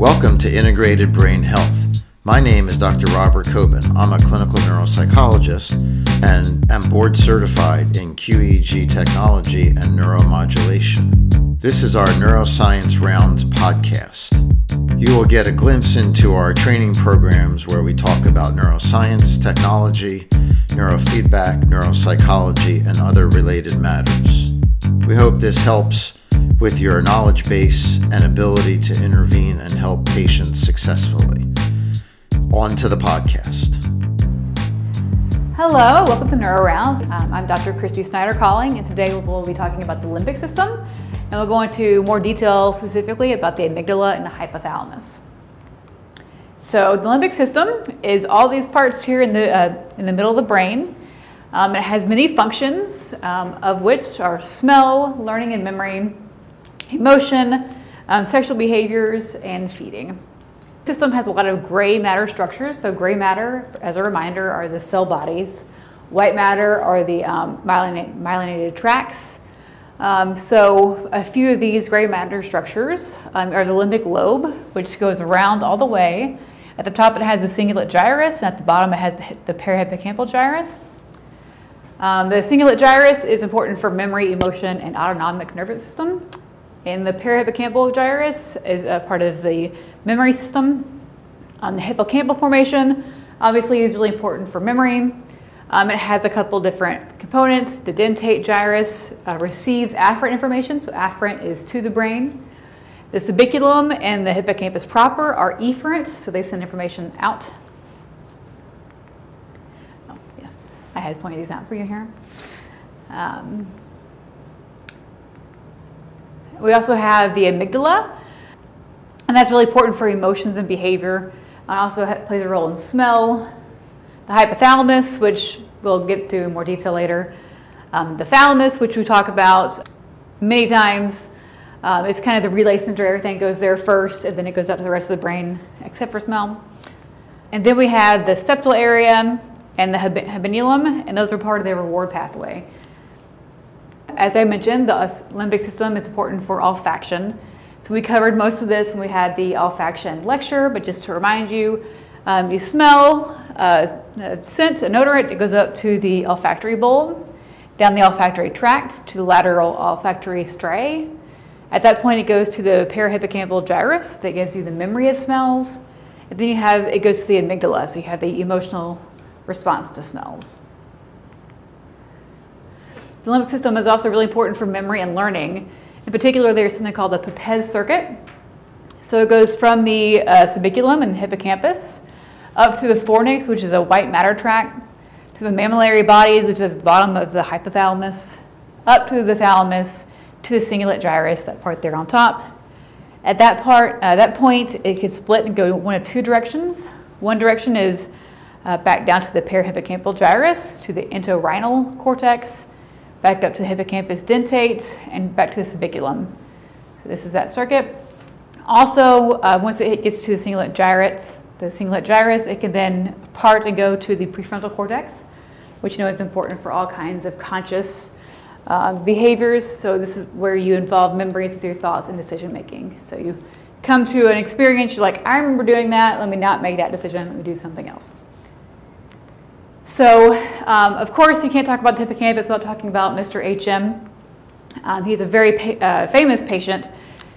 Welcome to Integrated Brain Health. My name is Dr. Robert Coben. I'm a clinical neuropsychologist and am board certified in QEEG technology and neuromodulation. This is our Neuroscience Rounds podcast. You will get a glimpse into our training programs where we talk about neuroscience, technology, neurofeedback, neuropsychology, and other related matters. We hope this helps with your knowledge base and ability to intervene and help patients successfully. On to the podcast. Hello, welcome to Neuro Rounds. Um, I'm Dr. Christy Snyder calling, and today we'll be talking about the limbic system, and we'll go into more detail specifically about the amygdala and the hypothalamus. So the limbic system is all these parts here in the, uh, in the middle of the brain. Um, it has many functions, um, of which are smell, learning and memory, emotion, um, sexual behaviors, and feeding. The system has a lot of gray matter structures. So gray matter, as a reminder, are the cell bodies. White matter are the um, myelinated, myelinated tracts. Um, so a few of these gray matter structures um, are the limbic lobe, which goes around all the way. At the top, it has the cingulate gyrus, and at the bottom, it has the, the parahippocampal gyrus. Um, the cingulate gyrus is important for memory, emotion, and autonomic nervous system. And the parahippocampal gyrus is a part of the memory system. Um, the hippocampal formation obviously is really important for memory. Um, it has a couple different components. The dentate gyrus uh, receives afferent information, so afferent is to the brain. The subiculum and the hippocampus proper are efferent, so they send information out. Oh, yes, I had pointed these out for you here. Um, we also have the amygdala, and that's really important for emotions and behavior. It also plays a role in smell. The hypothalamus, which we'll get to in more detail later. Um, the thalamus, which we talk about many times, um, it's kind of the relay center. Everything goes there first, and then it goes out to the rest of the brain, except for smell. And then we have the septal area and the habenulum, and those are part of the reward pathway. As I mentioned, the limbic system is important for olfaction. So we covered most of this when we had the olfaction lecture, but just to remind you, um, you smell uh, a scent, an odorant, it goes up to the olfactory bulb, down the olfactory tract to the lateral olfactory striae. At that point, it goes to the parahippocampal gyrus that gives you the memory of smells. And then you have, it goes to the amygdala, so you have the emotional response to smells. The limbic system is also really important for memory and learning. In particular, there's something called the Papez circuit. So it goes from the uh, subiculum and hippocampus up through the fornix, which is a white matter tract, to the mammillary bodies, which is the bottom of the hypothalamus, up to the thalamus, to the cingulate gyrus, that part there on top. At that part, uh, that point, it could split and go one of two directions. One direction is uh, back down to the parahippocampal gyrus, to the entorhinal cortex, back up to the hippocampus dentate, and back to the subiculum. So this is that circuit. Also, uh, once it gets to the cingulate gyrus, the cingulate gyrus, it can then part and go to the prefrontal cortex, which you know is important for all kinds of conscious uh, behaviors. So this is where you involve memories with your thoughts and decision making. So you come to an experience, you're like, I remember doing that. Let me not make that decision. Let me do something else. So, um, of course, you can't talk about the hippocampus without talking about Mr. HM. Um, he's a very pa- uh, famous patient.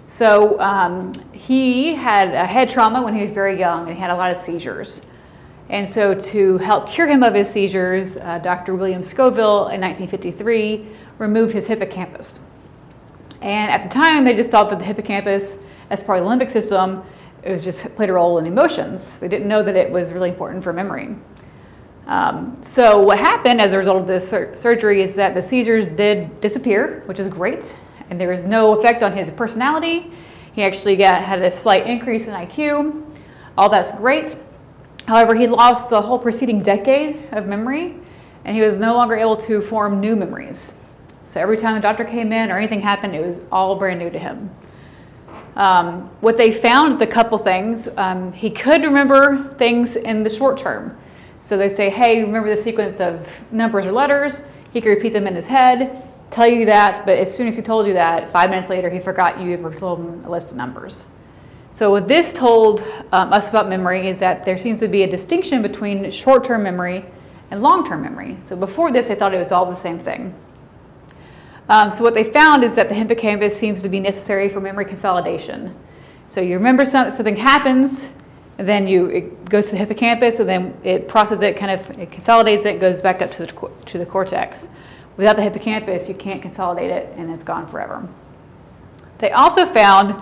So, um, he had a head trauma when he was very young and he had a lot of seizures. And so, to help cure him of his seizures, uh, Dr. William Scoville in 1953 removed his hippocampus. And at the time, they just thought that the hippocampus, as part of the limbic system, it was just played a role in emotions. They didn't know that it was really important for memory. Um, so what happened as a result of this sur- surgery is that the seizures did disappear, which is great, and there was no effect on his personality. He actually got, had a slight increase in IQ. All that's great. However, he lost the whole preceding decade of memory, and he was no longer able to form new memories. So every time the doctor came in or anything happened, it was all brand new to him. Um, what they found is a couple things. Um, he could remember things in the short term. So they say, hey, remember the sequence of numbers or letters? He could repeat them in his head, tell you that, but as soon as he told you that, five minutes later, he forgot you ever told him a list of numbers. So, what this told um, us about memory is that there seems to be a distinction between short term memory and long term memory. So, before this, they thought it was all the same thing. Um, so, what they found is that the hippocampus seems to be necessary for memory consolidation. So, you remember something, something happens, then you it goes to the hippocampus, and then it processes it, kind of it consolidates it, goes back up to the, to the cortex. Without the hippocampus, you can't consolidate it, and it's gone forever. They also found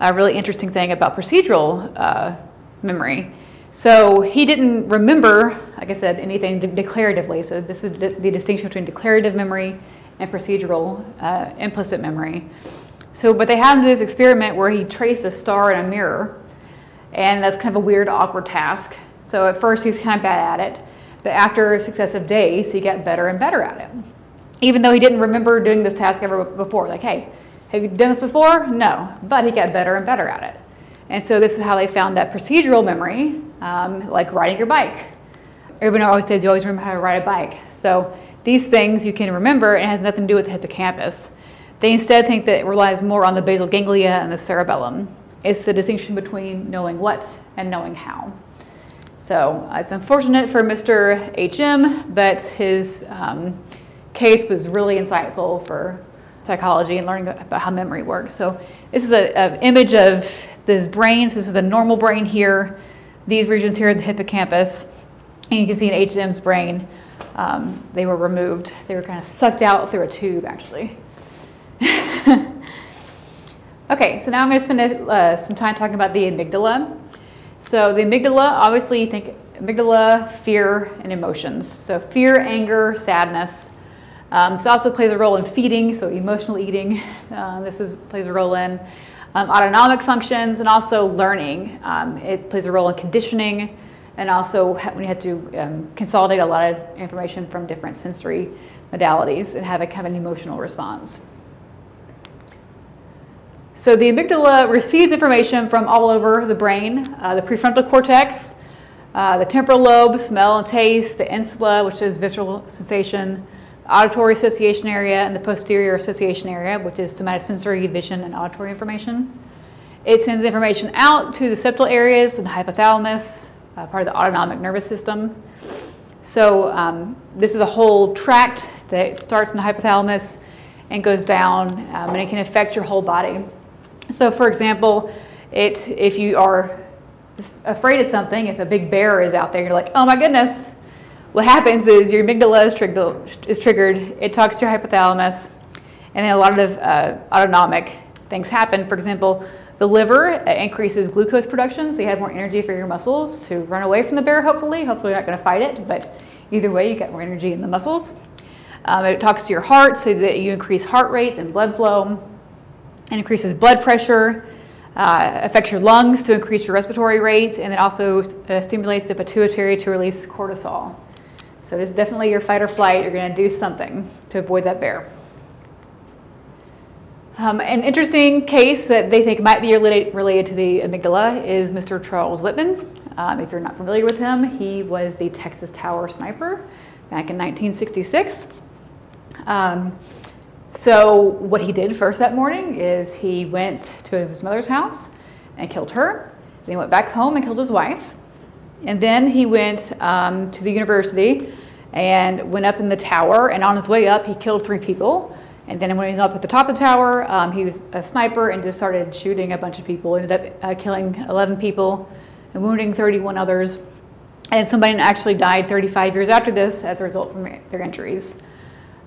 a really interesting thing about procedural uh, memory. So he didn't remember, like I said, anything de- declaratively. So this is the, the, distinction between declarative memory and procedural uh, implicit memory. So, but they had him do this experiment where he traced a star in a mirror, and that's kind of a weird, awkward task. So at first he's kind of bad at it, but after successive days, he got better and better at it. Even though he didn't remember doing this task ever before, like, hey, have you done this before? No, but he got better and better at it. And so this is how they found that procedural memory, um, like riding your bike. Everyone always says you always remember how to ride a bike. So these things you can remember and it has nothing to do with the hippocampus. They instead think that it relies more on the basal ganglia and the cerebellum. It's the distinction between knowing what and knowing how. So it's unfortunate for Mr. HM, but his um, case was really insightful for psychology and learning about how memory works. So this is an image of this brain. So this is a normal brain here. These regions here the hippocampus. And you can see in HM's brain, um, they were removed. They were kind of sucked out through a tube, actually. okay, so now I'm going to spend uh, some time talking about the amygdala. So the amygdala, obviously, you think amygdala, fear, and emotions. So fear, anger, sadness, um, this also plays a role in feeding, so emotional eating. Uh, this is, plays a role in um, autonomic functions and also learning. Um, it plays a role in conditioning and also when you have to um, consolidate a lot of information from different sensory modalities and have a kind of an emotional response. So the amygdala receives information from all over the brain, uh, the prefrontal cortex, uh, the temporal lobe, smell and taste, the insula, which is visceral sensation, auditory association area and the posterior association area, which is somatosensory vision and auditory information. It sends information out to the septal areas and hypothalamus, uh, part of the autonomic nervous system. So um, this is a whole tract that starts in the hypothalamus and goes down, um, and it can affect your whole body. So, for example, it if you are afraid of something, if a big bear is out there, you're like, oh my goodness, what happens is your amygdala is, triggered, is triggered, it talks to your hypothalamus, and then a lot of uh, autonomic things happen. For example, the liver uh, increases glucose production, so you have more energy for your muscles to run away from the bear, hopefully. Hopefully, you're not going to fight it, but either way, you get more energy in the muscles. Um, it talks to your heart so that you increase heart rate and blood flow. It increases blood pressure, uh, affects your lungs to increase your respiratory rates, and it also uh, stimulates the pituitary to release cortisol. So it's definitely your fight or flight. You're going to do something to avoid that bear. Um, an interesting case that they think might be related, related to the amygdala is Mr. Charles Whitman. Um, if you're not familiar with him, he was the Texas Tower sniper back in 1966. Um, so, what he did first that morning is he went to his mother's house and killed her. Then he went back home and killed his wife. And then he went um, to the university and went up in the tower. And on his way up, he killed three people. And then when he was up at the top of the tower, um, he was a sniper and just started shooting a bunch of people. Ended up uh, killing 11 people and wounding 31 others. And somebody actually died 35 years after this as a result from their injuries.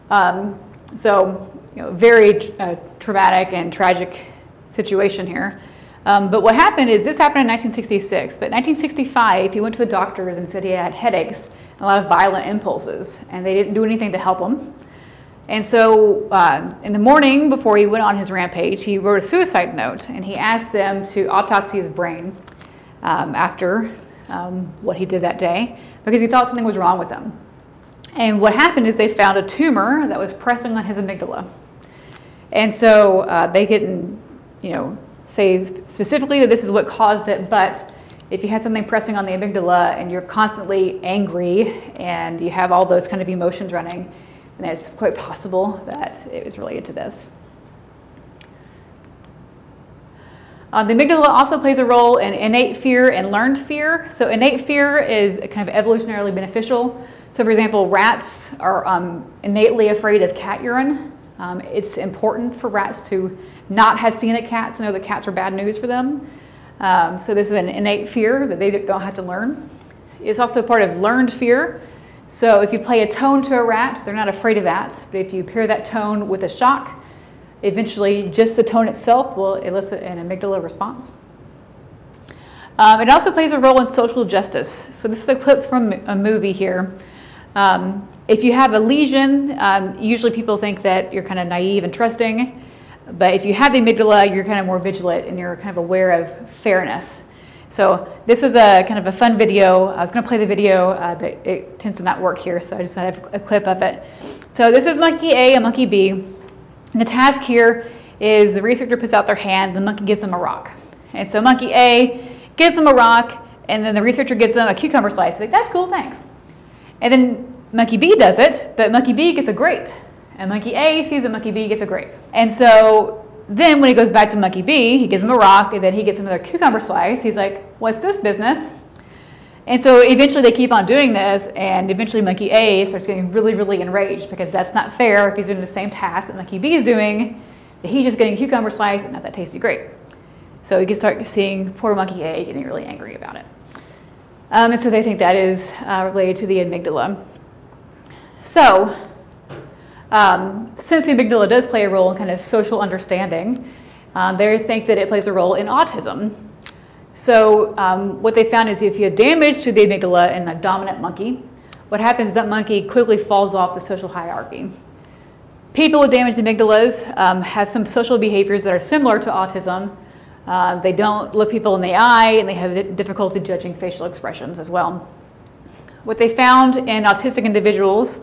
Um, so, you know, very uh, traumatic and tragic situation here. Um, but what happened is this happened in 1966. But 1965, he went to the doctors and said he had headaches, a lot of violent impulses, and they didn't do anything to help him. And so, uh, in the morning before he went on his rampage, he wrote a suicide note, and he asked them to autopsy his brain um, after um, what he did that day because he thought something was wrong with him. And what happened is they found a tumor that was pressing on his amygdala. And so uh, they didn't, you know, say specifically that this is what caused it, but if you had something pressing on the amygdala and you're constantly angry and you have all those kind of emotions running, then it's quite possible that it was related to this. Uh, the amygdala also plays a role in innate fear and learned fear. So, innate fear is kind of evolutionarily beneficial. So, for example, rats are um, innately afraid of cat urine. Um, it's important for rats to not have seen a cat to know that cats are bad news for them. Um, so, this is an innate fear that they don't have to learn. It's also part of learned fear. So, if you play a tone to a rat, they're not afraid of that. But if you pair that tone with a shock, eventually just the tone itself will elicit an amygdala response. Um, it also plays a role in social justice. So this is a clip from a movie here. Um, if you have a lesion, um, usually people think that you're kind of naive and trusting. But if you have the amygdala, you're kind of more vigilant and you're kind of aware of fairness. So this was a kind of a fun video. I was going to play the video, uh, but it tends to not work here, so I just have a clip of it. So this is monkey A and monkey B. And the task here is the researcher puts out their hand, the monkey gives them a rock. And so monkey A gives them a rock, and then the researcher gives them a cucumber slice. He's like, that's cool, thanks. And then monkey B does it, but monkey B gets a grape. And monkey A sees that monkey B gets a grape. And so then when he goes back to monkey B, he gives him a rock, and then he gets another cucumber slice. He's like, what's this business? And so eventually they keep on doing this, and eventually monkey A starts getting really, really enraged because that's not fair if he's doing the same task that monkey B is doing, that he's just getting cucumber slice and not that tasty grape. So you can start seeing poor monkey A getting really angry about it. Um, and so they think that is uh, related to the amygdala. So, um, since the amygdala does play a role in kind of social understanding, um, they think that it plays a role in autism. So um, what they found is if you have damage to the amygdala in a dominant monkey, what happens is that monkey quickly falls off the social hierarchy. People with damaged amygdalas um, have some social behaviors that are similar to autism. Uh, they don't look people in the eye and they have difficulty judging facial expressions as well. What they found in autistic individuals,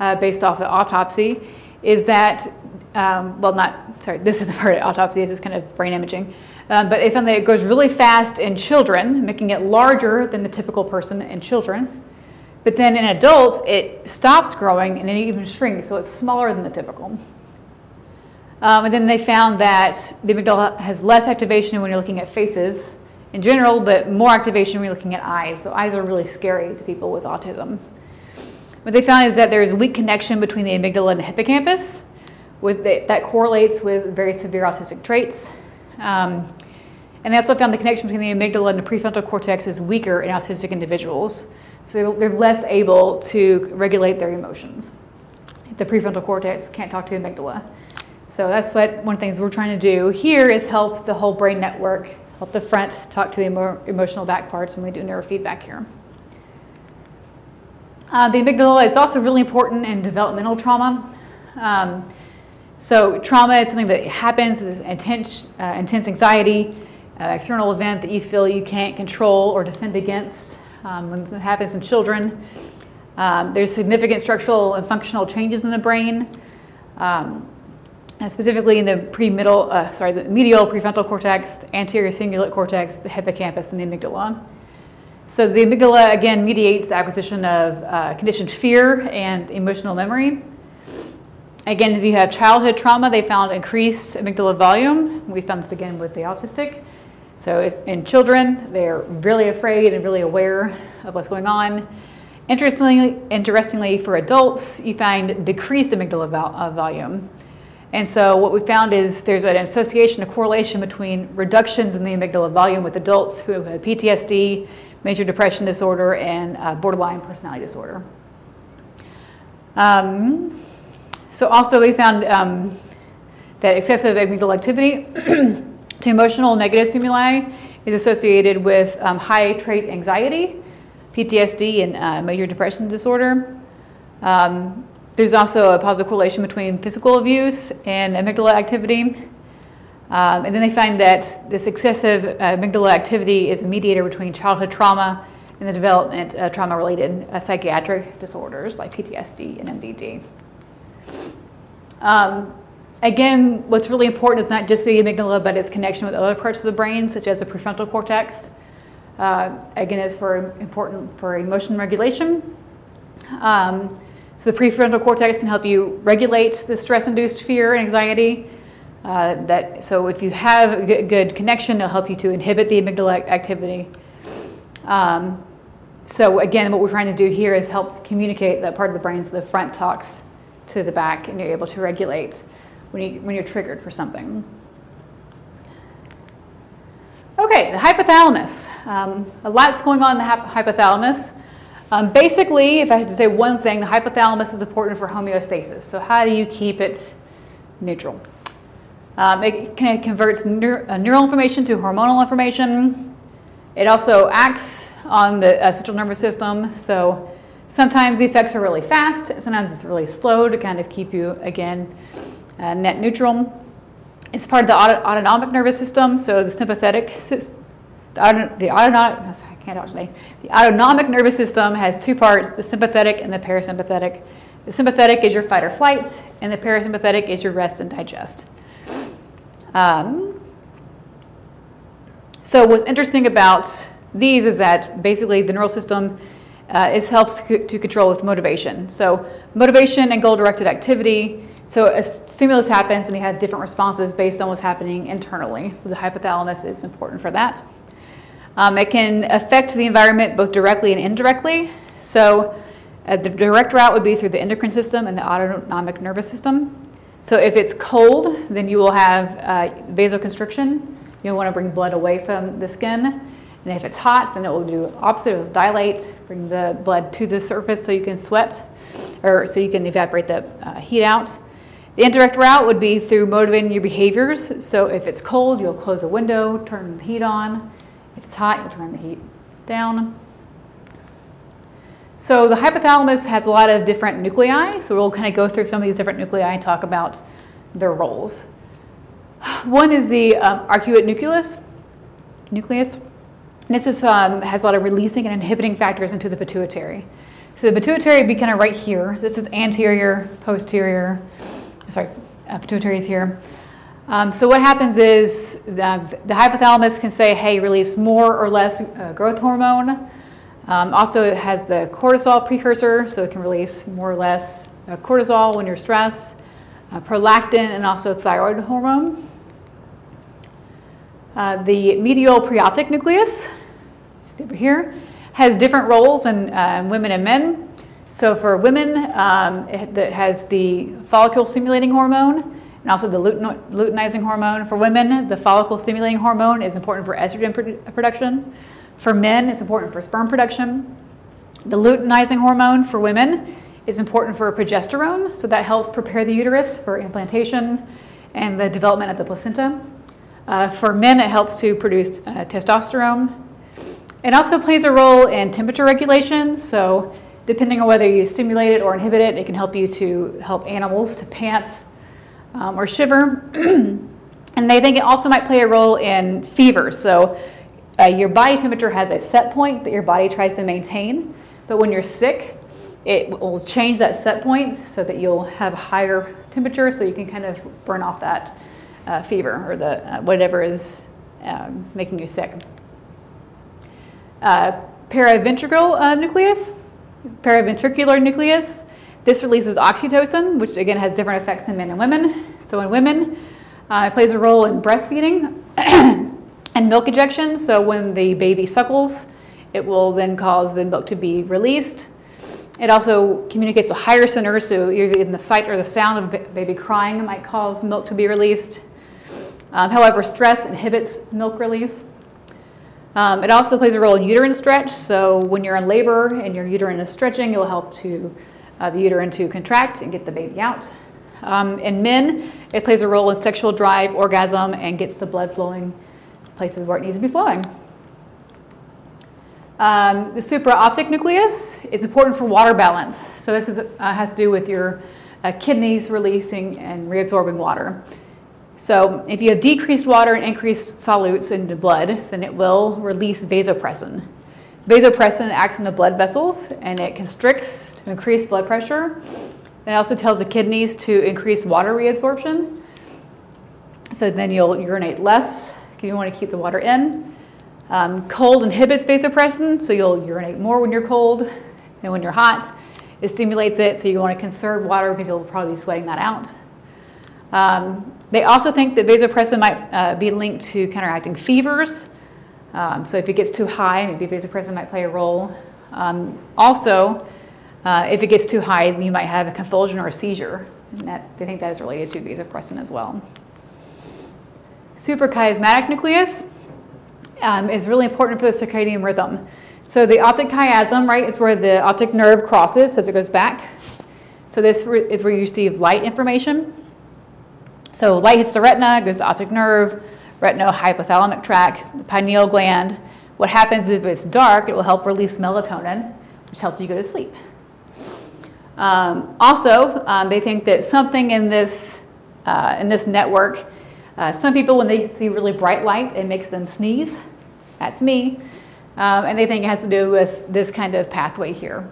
uh, based off of autopsy, is that, um, well, not, sorry, this isn't part of autopsy, this is kind of brain imaging. Um, but they found that it grows really fast in children, making it larger than the typical person in children. But then in adults, it stops growing and it even shrinks, so it's smaller than the typical. Um, and then they found that the amygdala has less activation when you're looking at faces in general, but more activation when you're looking at eyes. So eyes are really scary to people with autism. What they found is that there is a weak connection between the amygdala and the hippocampus. The, that correlates with very severe autistic traits. Um, and they also found the connection between the amygdala and the prefrontal cortex is weaker in autistic individuals. So they're less able to regulate their emotions. The prefrontal cortex can't talk to the amygdala. So that's what one of the things we're trying to do here is help the whole brain network, help the front talk to the emo- emotional back parts when we do neurofeedback here. Uh, the amygdala is also really important in developmental trauma. Um, so trauma is something that happens, intense, uh, intense anxiety, uh, external event that you feel you can't control or defend against. Um, when it happens in children, um, there's significant structural and functional changes in the brain, um, specifically in the pre-middle, uh, sorry, the medial prefrontal cortex, anterior cingulate cortex, the hippocampus, and the amygdala. So the amygdala again mediates the acquisition of uh, conditioned fear and emotional memory. Again, if you have childhood trauma, they found increased amygdala volume. We found this again with the autistic. So if in children, they're really afraid and really aware of what's going on. Interestingly, interestingly for adults, you find decreased amygdala uh, volume. And so what we found is there's an association, a correlation between reductions in the amygdala volume with adults who have PTSD, major depression disorder, and uh, borderline personality disorder. Um, so also we found um, that excessive amygdala activity to emotional negative stimuli is associated with um, high trait anxiety, PTSD, and uh, major depression disorder. Um, there's also a positive correlation between physical abuse and amygdala activity. Um, and then they find that this excessive uh, amygdala activity is a mediator between childhood trauma and the development of trauma related uh, psychiatric disorders like PTSD and MDD. Um, again, what's really important is not just the amygdala, but its connection with other parts of the brain, such as the prefrontal cortex. Uh, again, it's for important for emotion regulation. Um, so the prefrontal cortex can help you regulate the stress-induced fear and anxiety. Uh, that, so if you have a good, connection, it'll help you to inhibit the amygdala activity. Um, so again, what we're trying to do here is help communicate that part of the brain so the front talks to the back and you're able to regulate when, you, when you're triggered for something. Okay, the hypothalamus. Um, a lot's going on in the hypothalamus. Um, basically, if I had to say one thing, the hypothalamus is important for homeostasis. So how do you keep it neutral? Um, it, converts neur- uh, neural information to hormonal information. It also acts on the uh, central nervous system. So sometimes the effects are really fast, sometimes it's really slow to kind of keep you, again, uh, net neutral. It's part of the auto- autonomic nervous system, so the sympathetic, the, auto- the autonomic, Today. The autonomic nervous system has two parts, the sympathetic and the parasympathetic. The sympathetic is your fight or flight, and the parasympathetic is your rest and digest. Um, so what's interesting about these is that basically the neural system uh, is helps to control with motivation. So motivation and goal-directed activity. So a stimulus happens and you have different responses based on what's happening internally. So the hypothalamus is important for that. Um, it can affect the environment both directly and indirectly. So uh, the direct route would be through the endocrine system and the autonomic nervous system. So if it's cold, then you will have uh, vasoconstriction. You'll want to bring blood away from the skin. And if it's hot, then it will do opposite. It will dilate, bring the blood to the surface so you can sweat, or so you can evaporate the uh, heat out. The indirect route would be through motivating your behaviors. So if it's cold, you'll close a window, turn the heat on. It's hot, you'll turn the heat down. So the hypothalamus has a lot of different nuclei. So we'll kind of go through some of these different nuclei and talk about their roles. One is the um, arcuate nucleus. Nucleus. This is, um, has a lot of releasing and inhibiting factors into the pituitary. So the pituitary would be kind of right here. This is anterior, posterior. Sorry, uh, pituitary is here. Um, so what happens is the, the, hypothalamus can say, hey, release more or less uh, growth hormone. Um, also, it has the cortisol precursor, so it can release more or less uh, cortisol when you're stressed, uh, prolactin, and also thyroid hormone. Uh, the medial preoptic nucleus, just over here, has different roles in uh, women and men. So for women, um, it, has the follicle stimulating hormone and also the luteinizing hormone. For women, the follicle stimulating hormone is important for estrogen production. For men, it's important for sperm production. The luteinizing hormone for women is important for progesterone, so that helps prepare the uterus for implantation and the development of the placenta. Uh, for men, it helps to produce uh, testosterone. It also plays a role in temperature regulation. So, depending on whether you stimulate it or inhibit it, it can help you to help animals to pant um, or shiver. and they think it also might play a role in fever. So, uh, your body temperature has a set point that your body tries to maintain, but when you're sick, it will change that set point so that you'll have higher temperature so you can kind of burn off that uh, fever or the uh, whatever is um, making you sick. Uh, paraventricular uh, nucleus, paraventricular nucleus. This releases oxytocin, which again has different effects in men and women. So in women, uh, it plays a role in breastfeeding and milk ejection. So when the baby suckles, it will then cause the milk to be released. It also communicates with higher centers, so in the sight or the sound of baby crying might cause milk to be released. Um, however, stress inhibits milk release. Um, it also plays a role in uterine stretch. So when you're in labor and your uterine is stretching, it will help to uh, the uterine to contract and get the baby out. Um, in men, it plays a role in sexual drive, orgasm, and gets the blood flowing places where it needs to be flowing. Um, the supraoptic nucleus is important for water balance. So this is, uh, has to do with your uh, kidneys releasing and reabsorbing water. So if you have decreased water and increased solutes in the blood, then it will release vasopressin. Vasopressin acts in the blood vessels and it constricts to increase blood pressure. It also tells the kidneys to increase water reabsorption. So then you'll urinate less because you want to keep the water in. Um, cold inhibits vasopressin, so you'll urinate more when you're cold than when you're hot. It stimulates it, so you want to conserve water because you'll probably be sweating that out. Um, they also think that vasopressin might uh, be linked to counteracting fevers. Um, so if it gets too high, maybe vasopressin might play a role. Um, also, uh, if it gets too high, you might have a convulsion or a seizure. And that, they think that is related to vasopressin as well. Suprachiasmatic nucleus um, is really important for the circadian rhythm. So the optic chiasm, right, is where the optic nerve crosses as it goes back. So this is where you receive light information. So light hits the retina, goes to optic nerve, retinal hypothalamic tract, the pineal gland. What happens if it's dark, it will help release melatonin, which helps you go to sleep. Um, also, um, they think that something in this, uh, in this network, uh, some people, when they see really bright light, it makes them sneeze. That's me. Um, and they think it has to do with this kind of pathway here.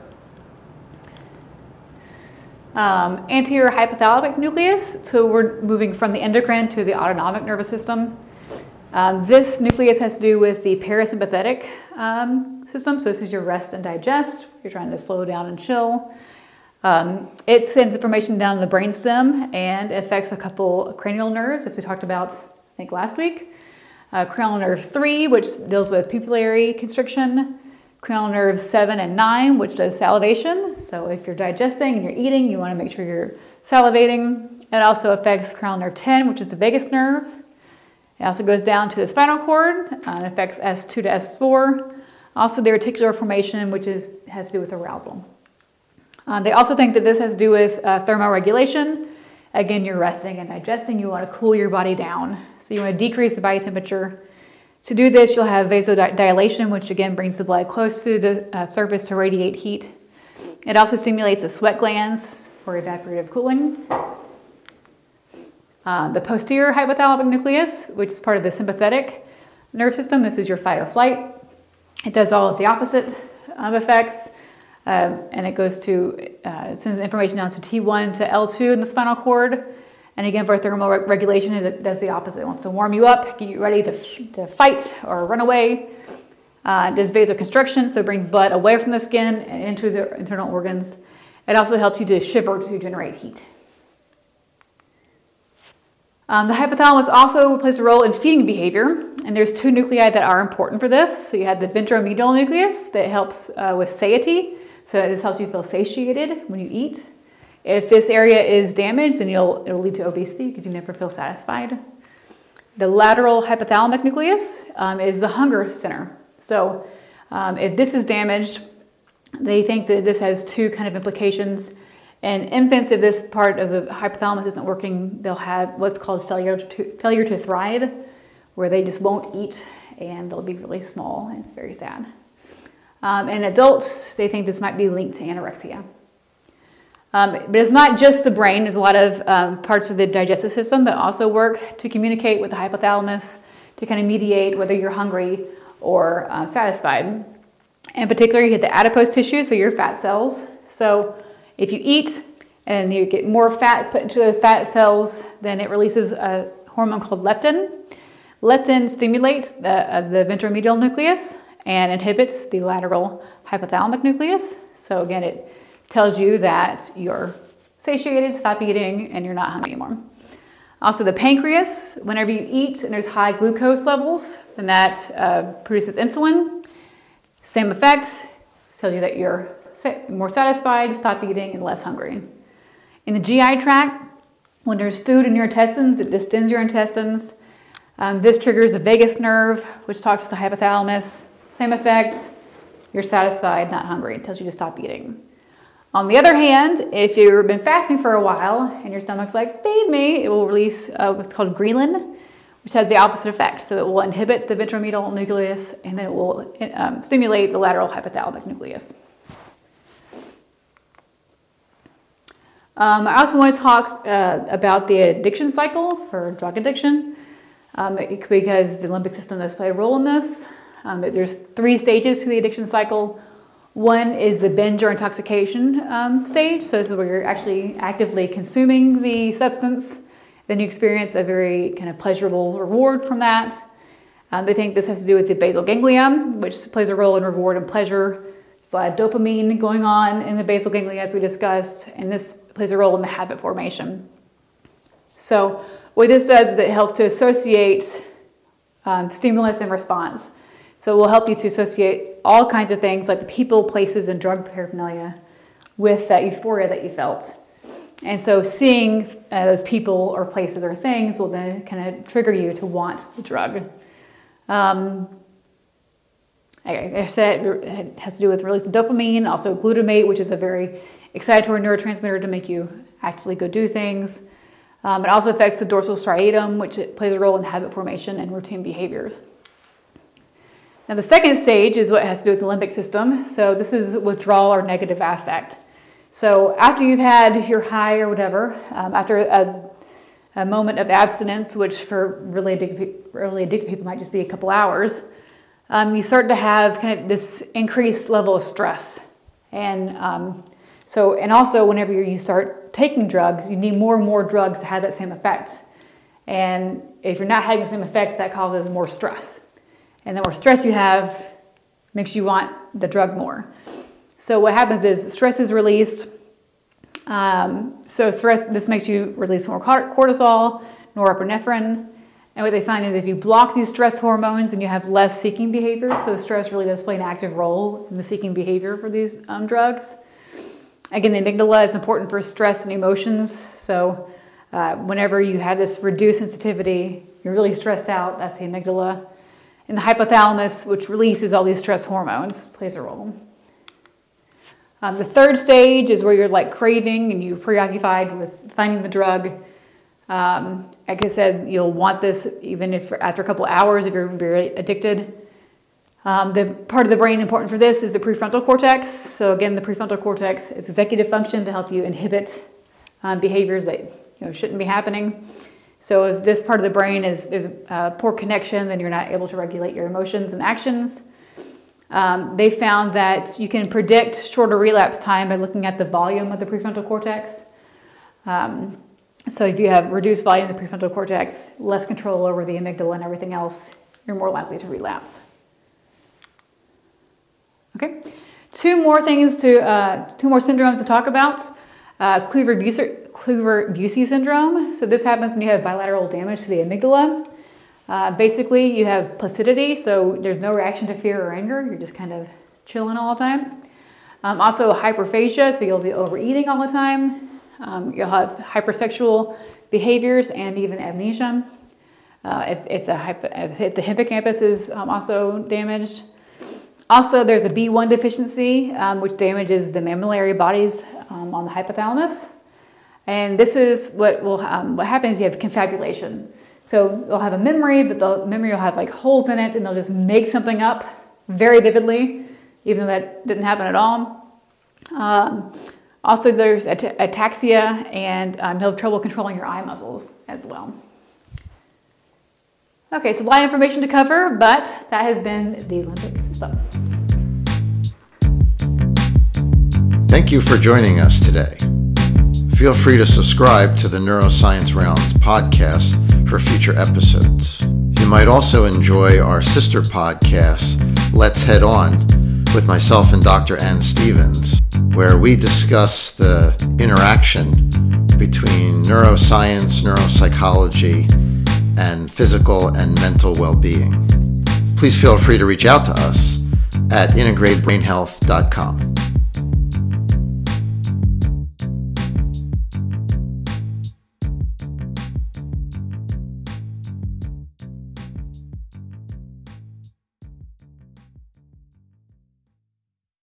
Um, anterior hypothalamic nucleus, so we're moving from the endocrine to the autonomic nervous system. Um, this nucleus has to do with the parasympathetic um, system, so this is your rest and digest. You're trying to slow down and chill. Um, it sends information down to the brainstem and affects a couple cranial nerves, as we talked about, I think, last week. Uh, cranial nerve 3, which deals with pupillary constriction. Cranial nerve 7 and 9, which does salivation. So if you're digesting and you're eating, you want to make sure you're salivating. It also affects cranial nerve 10, which is the vagus nerve. It also goes down to the spinal cord uh, and affects S2 to S4. Also, the reticular formation, which is, has to do with arousal. Uh, they also think that this has to do with uh, thermoregulation. Again, you're resting and digesting. You want to cool your body down. So you want to decrease the body temperature. To do this, you'll have vasodilation, which again brings the blood close to the uh, surface to radiate heat. It also stimulates the sweat glands for evaporative cooling. Uh, the posterior hypothalamic nucleus, which is part of the sympathetic nerve system, this is your fight or flight. It does all of the opposite um, effects. Um, and it goes to, uh, sends information down to T1 to L2 in the spinal cord. And again, for thermal re- regulation, it does the opposite. It wants to warm you up, get you ready to, to fight or run away. Uh, does vasoconstriction, so it brings blood away from the skin and into the internal organs. It also helps you to shiver to generate heat. Um, the hypothalamus also plays a role in feeding behavior, and there's two nuclei that are important for this. So you have the ventromedial nucleus that helps uh, with satiety, so this helps you feel satiated when you eat. If this area is damaged, then you'll, it'll lead to obesity because you never feel satisfied. The lateral hypothalamic nucleus um, is the hunger center. So um, if this is damaged, they think that this has two kind of implications. In infants, if this part of the hypothalamus isn't working, they'll have what's called failure to, failure to thrive, where they just won't eat and they'll be really small, and it's very sad. Um, in adults, they think this might be linked to anorexia. Um, but it's not just the brain, there's a lot of um, parts of the digestive system that also work to communicate with the hypothalamus to kind of mediate whether you're hungry or uh, satisfied. In particular, you get the adipose tissue, so your fat cells. So if you eat and you get more fat put into those fat cells, then it releases a hormone called leptin. Leptin stimulates the, uh, the ventromedial nucleus, and inhibits the lateral hypothalamic nucleus. So again, it tells you that you're satiated, stop eating, and you're not hungry anymore. Also, the pancreas, whenever you eat and there's high glucose levels, then that uh, produces insulin. Same effect, tells you that you're more satisfied, stop eating, and less hungry. In the GI tract, when there's food in your intestines, it distends your intestines. Um, this triggers the vagus nerve, which talks to the hypothalamus. Same effect, you're satisfied, not hungry. It tells you to stop eating. On the other hand, if you've been fasting for a while and your stomach's like, feed me, it will release uh, what's called ghrelin, which has the opposite effect. So it will inhibit the ventromedial nucleus and then it will um, stimulate the lateral hypothalamic nucleus. Um, I also want to talk uh, about the addiction cycle for drug addiction um, because the limbic system does play a role in this. Um, there's three stages to the addiction cycle. One is the binge or intoxication um, stage. So this is where you're actually actively consuming the substance. Then you experience a very kind of pleasurable reward from that. Um, they think this has to do with the basal ganglia, which plays a role in reward and pleasure. There's a lot of dopamine going on in the basal ganglia, as we discussed, and this plays a role in the habit formation. So what this does is it helps to associate um, stimulus and response. So it will help you to associate all kinds of things like the people, places, and drug paraphernalia with that euphoria that you felt. And so seeing uh, those people or places or things will then kind of trigger you to want the drug. Um, I said it has to do with release of dopamine, also glutamate, which is a very excitatory neurotransmitter to make you actively go do things. Um, it also affects the dorsal striatum, which plays a role in habit formation and routine behaviors. Now, the second stage is what has to do with the limbic system. So, this is withdrawal or negative affect. So, after you've had your high or whatever, um, after a, a, moment of abstinence, which for really addicted, really addicted people might just be a couple hours, um, you start to have kind of this increased level of stress. And um, so, and also whenever you start taking drugs, you need more and more drugs to have that same effect. And if you're not having the same effect, that causes more stress. And the more stress you have makes you want the drug more. So what happens is stress is released. Um, so stress, this makes you release more cortisol, norepinephrine. And what they find is if you block these stress hormones, then you have less seeking behavior. So stress really does play an active role in the seeking behavior for these um, drugs. Again, the amygdala is important for stress and emotions. So uh, whenever you have this reduced sensitivity, you're really stressed out, that's the amygdala. And the hypothalamus, which releases all these stress hormones, plays a role. Um, the third stage is where you're like craving and you're preoccupied with finding the drug. Um, like I said, you'll want this even if after a couple hours if you're very addicted. Um, the part of the brain important for this is the prefrontal cortex. So again, the prefrontal cortex is executive function to help you inhibit um, behaviors that you know shouldn't be happening. So if this part of the brain is there's a poor connection, then you're not able to regulate your emotions and actions. Um, they found that you can predict shorter relapse time by looking at the volume of the prefrontal cortex. Um, so if you have reduced volume of the prefrontal cortex, less control over the amygdala and everything else, you're more likely to relapse. Okay, two more things to, uh, two more syndromes to talk about. Uh, Kluver-Bucy syndrome. So this happens when you have bilateral damage to the amygdala. Uh, basically, you have placidity, so there's no reaction to fear or anger. You're just kind of chilling all the time. Um, also, hyperphagia, so you'll be overeating all the time. Um, you'll have hypersexual behaviors and even amnesia. Uh, if, if, the hypo, if, the hippocampus is um, also damaged. Also, there's a B1 deficiency, um, which damages the mammillary bodies um, on the hypothalamus. And this is what will um, what happens. You have confabulation. So they'll have a memory, but the memory will have like holes in it, and they'll just make something up very vividly, even though that didn't happen at all. Um, also, there's at- ataxia, and um, you'll have trouble controlling your eye muscles as well. Okay, so a lot of information to cover, but that has been the limbic system. Thank you for joining us today. Feel free to subscribe to the Neuroscience Rounds podcast for future episodes. You might also enjoy our sister podcast, Let's Head On, with myself and Dr. Ann Stevens, where we discuss the interaction between neuroscience, neuropsychology, and physical and mental well being. Please feel free to reach out to us at integratedbrainhealth.com.